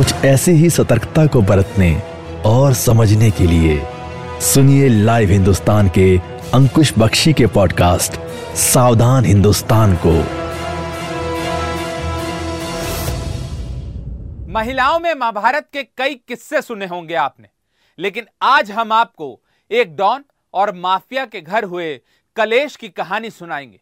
कुछ ऐसी ही सतर्कता को बरतने और समझने के लिए सुनिए लाइव हिंदुस्तान के अंकुश बख्शी के पॉडकास्ट, सावधान हिंदुस्तान को। महिलाओं में महाभारत के कई किस्से सुने होंगे आपने, लेकिन आज हम आपको एक डॉन और माफिया के घर हुए कलेश की कहानी सुनाएँगे।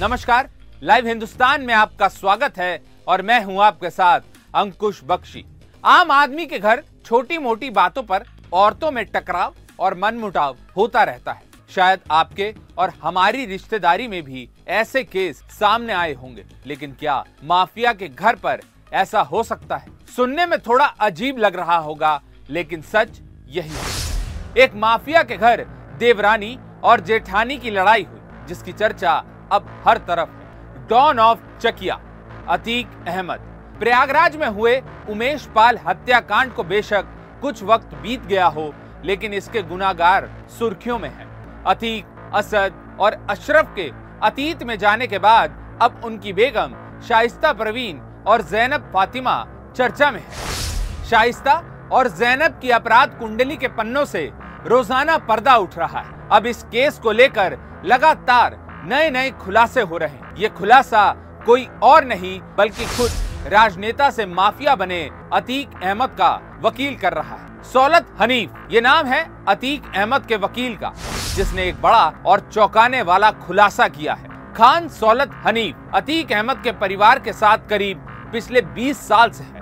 नमस्कार, लाइव हिंदुस्तान में आपका स्वागत है और मैं हूँ आपके साथ अंकुश बख्शी। आम आदमी के घर छोटी मोटी बातों पर औरतों में टकराव और मनमुटाव होता रहता है। शायद आपके और हमारी रिश्तेदारी में भी ऐसे केस सामने आए होंगे, लेकिन क्या माफिया के घर पर ऐसा हो सकता है? सुनने में थोड़ा अजीब लग रहा होगा, लेकिन सच यही है। एक माफिया के घर देवरानी और जेठानी की लड़ाई हुई, जिसकी चर्चा अब हर तरफ़ डॉन ऑफ़ चकिया, अतीक अहमद। प्रयागराज में हुए उमेश पाल हत्याकांड को बेशक कुछ वक्त बीत गया हो, लेकिन इसके गुनागार सुर्खियों में हैं। अतीक, असद और अशरफ के अतीत में जाने के बाद अब उनकी बेगम शाइस्ता परवीन और जैनब फातिमा चर्चा में है। शाइस्ता और जैनब की अपराध कुंडली के पन्नों से रोज़ाना पर्दा उठ रहा है। अब इस केस को लेकर लगातार नए नए खुलासे हो रहे हैं। ये खुलासा कोई और नहीं, बल्कि खुद राजनेता से माफिया बने अतीक अहमद का वकील कर रहा है। सौलत हनीफ, ये नाम है अतीक अहमद के वकील का, जिसने एक बड़ा और चौंकाने वाला खुलासा किया है। खान सौलत हनीफ अतीक अहमद के परिवार के साथ करीब पिछले 20 साल से है।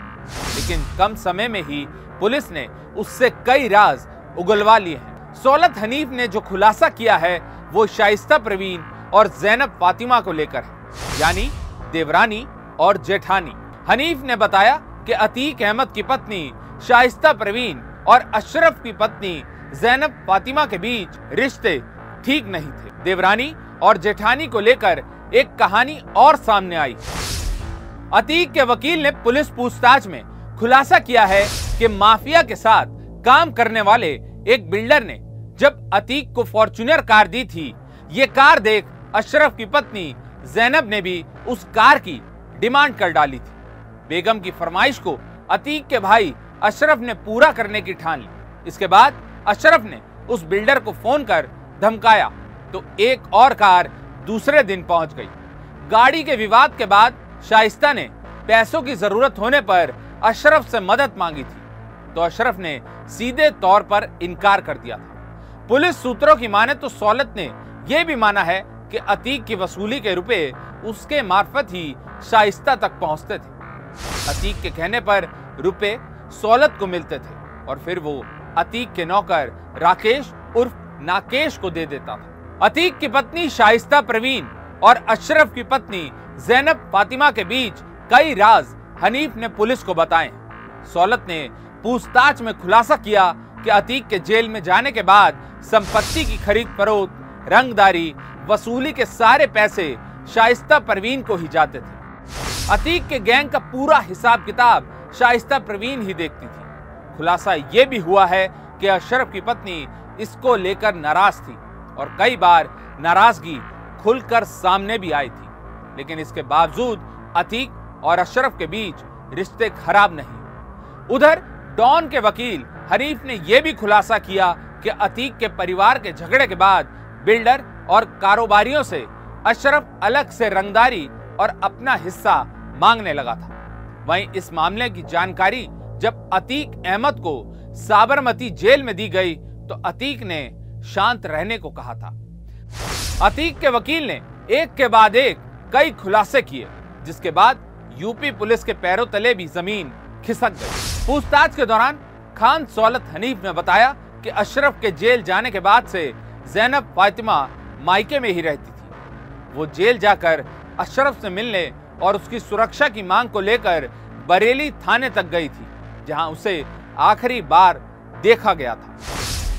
लेकिन कम समय में ही पुलिस ने उससे कई राज उगलवा लिए हैं। सौलत हनीफ ने जो खुलासा किया है, वो शाइस्ता प्रवीण और जैनब फातिमा को लेकर है। यानी देवरानी और जेठानी। हनीफ ने बताया कि अतीक अहमद की पत्नी, शाइस्ता प्रवीण और अशरफ की पत्नी, जैनब फातिमा के बीच रिश्ते ठीक नहीं थे। देवरानी और जेठानी को लेकर एक कहानी और सामने आई। अतीक के वकील ने पुलिस पूछताछ में खुलासा किया है कि माफिया के साथ काम करने वाले एक बिल्डर ने जब अतीक को फॉर्चुनर कार दी थी, ये कार देख अशरफ की पत्नी, जैनब ने भी उस कार की डिमांड कर डाली थी। बेगम की फरमाइश को अतीक के भाई अशरफ ने पूरा करने की ठान ली। इसके बाद अशरफ ने उस बिल्डर को फ़ोन कर धमकाया तो एक और कार दूसरे दिन पहुँच गई। गाड़ी के विवाद के बाद शाइस्ता ने पैसों की ज़रूरत होने पर अशरफ से मदद मांगी थी तो अशरफ ने सीधे तौर पर इनकार कर दिया था। पुलिस सूत्रों की माने तो सौलत ने यह भी माना है कि अतीक की वसूली के रुपए उसके मार्फत ही शाइस्ता तक पहुँचते थे। अतीक के कहने पर रुपए सौलत को मिलते थे और फिर वो अतीक के नौकर राकेश उर्फ़ नाकेश को दे देता था। अतीक की पत्नी शाइस्ता प्रवीण और अशरफ की पत्नी जैनब फातिमा के बीच कई राज हनीफ ने पुलिस को बताए। सौलत ने पूछताछ में खुलासा किया कि अतीक के जेल में जाने के बाद संपत्ति की खरीद फरोख्त, रंगदारी, वसूली के सारे पैसे शाइस्ता परवीन को ही जाते थे। अतीक के गैंग का पूरा हिसाब किताब शाइस्ता प्रवीण ही देखती थी। खुलासा यह भी हुआ है कि अशरफ की पत्नी इसको लेकर नाराज़ थी और कई बार नाराज़गी खुलकर सामने भी आई थी। लेकिन इसके बावजूद अतीक और अशरफ के बीच रिश्ते खराब नहीं। उधर डॉन के वकील हनीफ ने यह भी खुलासा किया कि अतीक के परिवार के झगड़े के बाद बिल्डर और कारोबारियों से अशरफ अलग से रंगदारी और अपना हिस्सा मांगने लगा था। वहीं इस मामले की जानकारी जब अतीक अहमद को साबरमती जेल में दी गई तो अतीक ने शांत रहने को कहा था। अतीक के वकील ने एक के बाद एक कई खुलासे किए, जिसके बाद यूपी पुलिस के पैरों तले भी ज़मीन खिसक गई। पूछताछ के दौरान खान सौलत हनीफ ने बताया कि अशरफ के जेल जाने के बाद से जैनब फातिमा मायके में ही रहती थी। वो जेल जाकर अशरफ से मिलने और उसकी सुरक्षा की मांग को लेकर बरेली थाने तक गई थी, जहाँ उसे आखिरी बार देखा गया था।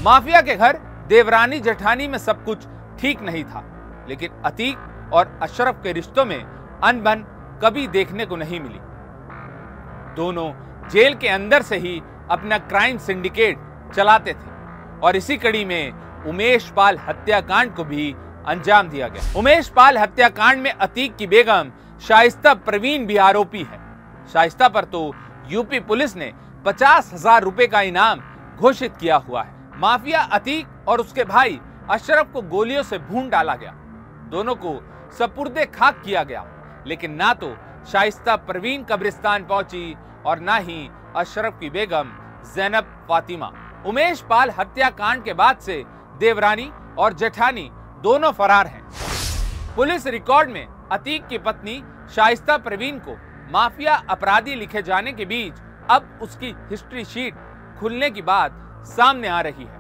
माफिया के घर देवरानी जेठानी में सब कुछ ठीक नहीं था, लेकिन अतीक और अशरफ के रिश्तों में अनबन कभी देखने को नहीं मिली। दोनों जेल के अंदर से ही अपना क्राइम सिंडिकेट चलाते थे और इसी कड़ी में उमेश पाल हत्याकांड को भी अंजाम दिया गया। उमेश पाल हत्याकांड में अतीक की बेगम शाइस्ता प्रवीण भी आरोपी है। शाइस्ता पर तो यूपी पुलिस ने पचास हज़ार रुपए का इनाम घोषित किया हुआ है। माफिया अतीक और उसके भाई अशरफ को गोलियों से भून डाला गया। दोनों को सपुर्दे खाक किया गया। लेकिन ना तो शाइस्ता प्रवीण कब्रिस्तान पहुँची और ना ही अशरफ की बेगम जैनब फातिमा। उमेश पाल हत्याकांड के बाद से देवरानी और जेठानी दोनों फरार हैं। पुलिस रिकॉर्ड में अतीक की पत्नी शाइस्ता प्रवीण को माफिया अपराधी लिखे जाने के बीच अब उसकी हिस्ट्री शीट खुलने की बात सामने आ रही है।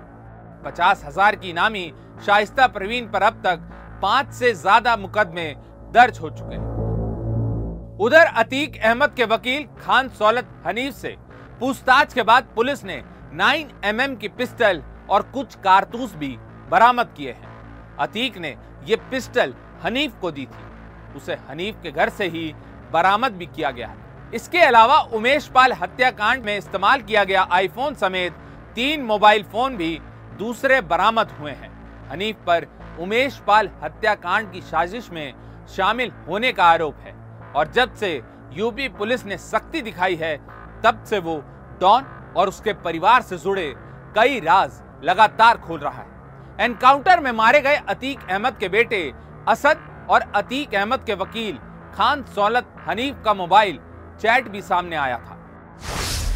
पचास हज़ार की इनामी शाइस्ता प्रवीण पर अब तक पाँच से ज़्यादा मुकदमे दर्ज हो चुके हैं। उधर अतीक अहमद के वकील खान सौलत हनीफ से पूछताछ के बाद पुलिस ने 9 एम mm की पिस्टल और कुछ कारतूस भी बरामद किए हैं। अतीक ने ये पिस्टल हनीफ को दी थी। उसे हनीफ के घर से ही बरामद भी किया गया। है इसके अलावा उमेश पाल हत्याकांड में इस्तेमाल किया गया आईफोन समेत तीन मोबाइल फ़ोन भी दूसरे बरामद हुए हैं। हनीफ पर उमेश पाल हत्याकांड की साजिश में शामिल होने का आरोप है और जब से यूपी पुलिस ने सख्ती दिखाई है, तब से वो डॉन और उसके परिवार से जुड़े कई राज लगातार खोल रहा है। एनकाउंटर में मारे गए अतीक अहमद के बेटे असद और अतीक अहमद के वकील खान सौलत हनीफ का मोबाइल चैट भी सामने आया था।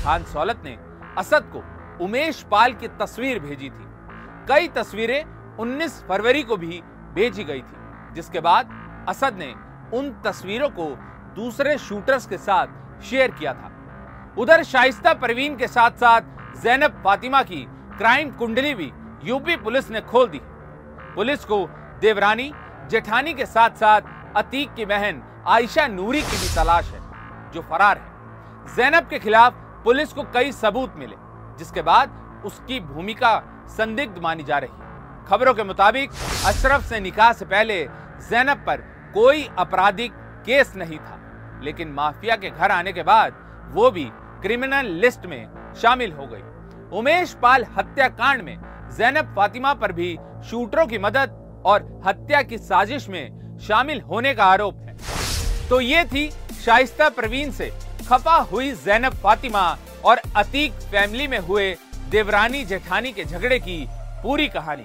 खान सौलत ने असद को उमेश पाल की तस्वीर भेजी थी। कई तस्वीरें 19 फरवरी को भी भेजी गई थी, जिसके बाद असद ने उन तस्वीरों को दूसरे शूटर्स के साथ शेयर किया था। उधर शाइस्ता परवीन के साथ साथ जैनब फातिमा की क्राइम कुंडली भी यूपी पुलिस ने खोल दी। पुलिस को देवरानी जेठानी के साथ साथ अतीक की बहन आयशा नूरी की भी तलाश है, जो फरार है। जैनब के खिलाफ पुलिस को कई सबूत मिले, जिसके बाद उसकी भूमिका संदिग्ध मानी जा रही। खबरों के मुताबिक, अशरफ से निकाह से पहले जैनब पर कोई आपराधिक केस नहीं था, लेकिन माफिया के घर आने के बाद वो भी क्रिमिनल लिस्ट में शामिल हो गई। उमेश पाल हत्याकांड में जैनब फातिमा पर भी शूटरों की मदद और हत्या की साजिश में शामिल होने का आरोप है। तो ये थी शाइस्ता प्रवीण से खपा हुई जैनब फातिमा और अतीक फैमिली में हुए देवरानी जेठानी के झगड़े की पूरी कहानी।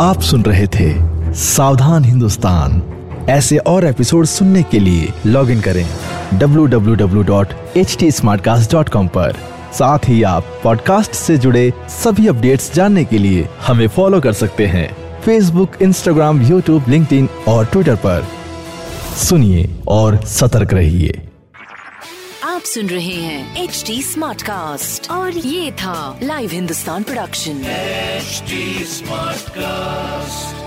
आप सुन रहे थे सावधान हिंदुस्तान। ऐसे और एपिसोड सुनने के लिए लॉग इन करें www.htsmartcast.com पर। साथ ही आप पॉडकास्ट से जुड़े सभी अपडेट्स जानने के लिए हमें फॉलो कर सकते हैं। फेसबुक इंस्टाग्राम यूट्यूब लिंक्डइन और ट्विटर पर। सुनिए और सतर्क रहिए। आप सुन रहे हैं एच डी स्मार्ट कास्ट और ये था live Hindustan production smart cast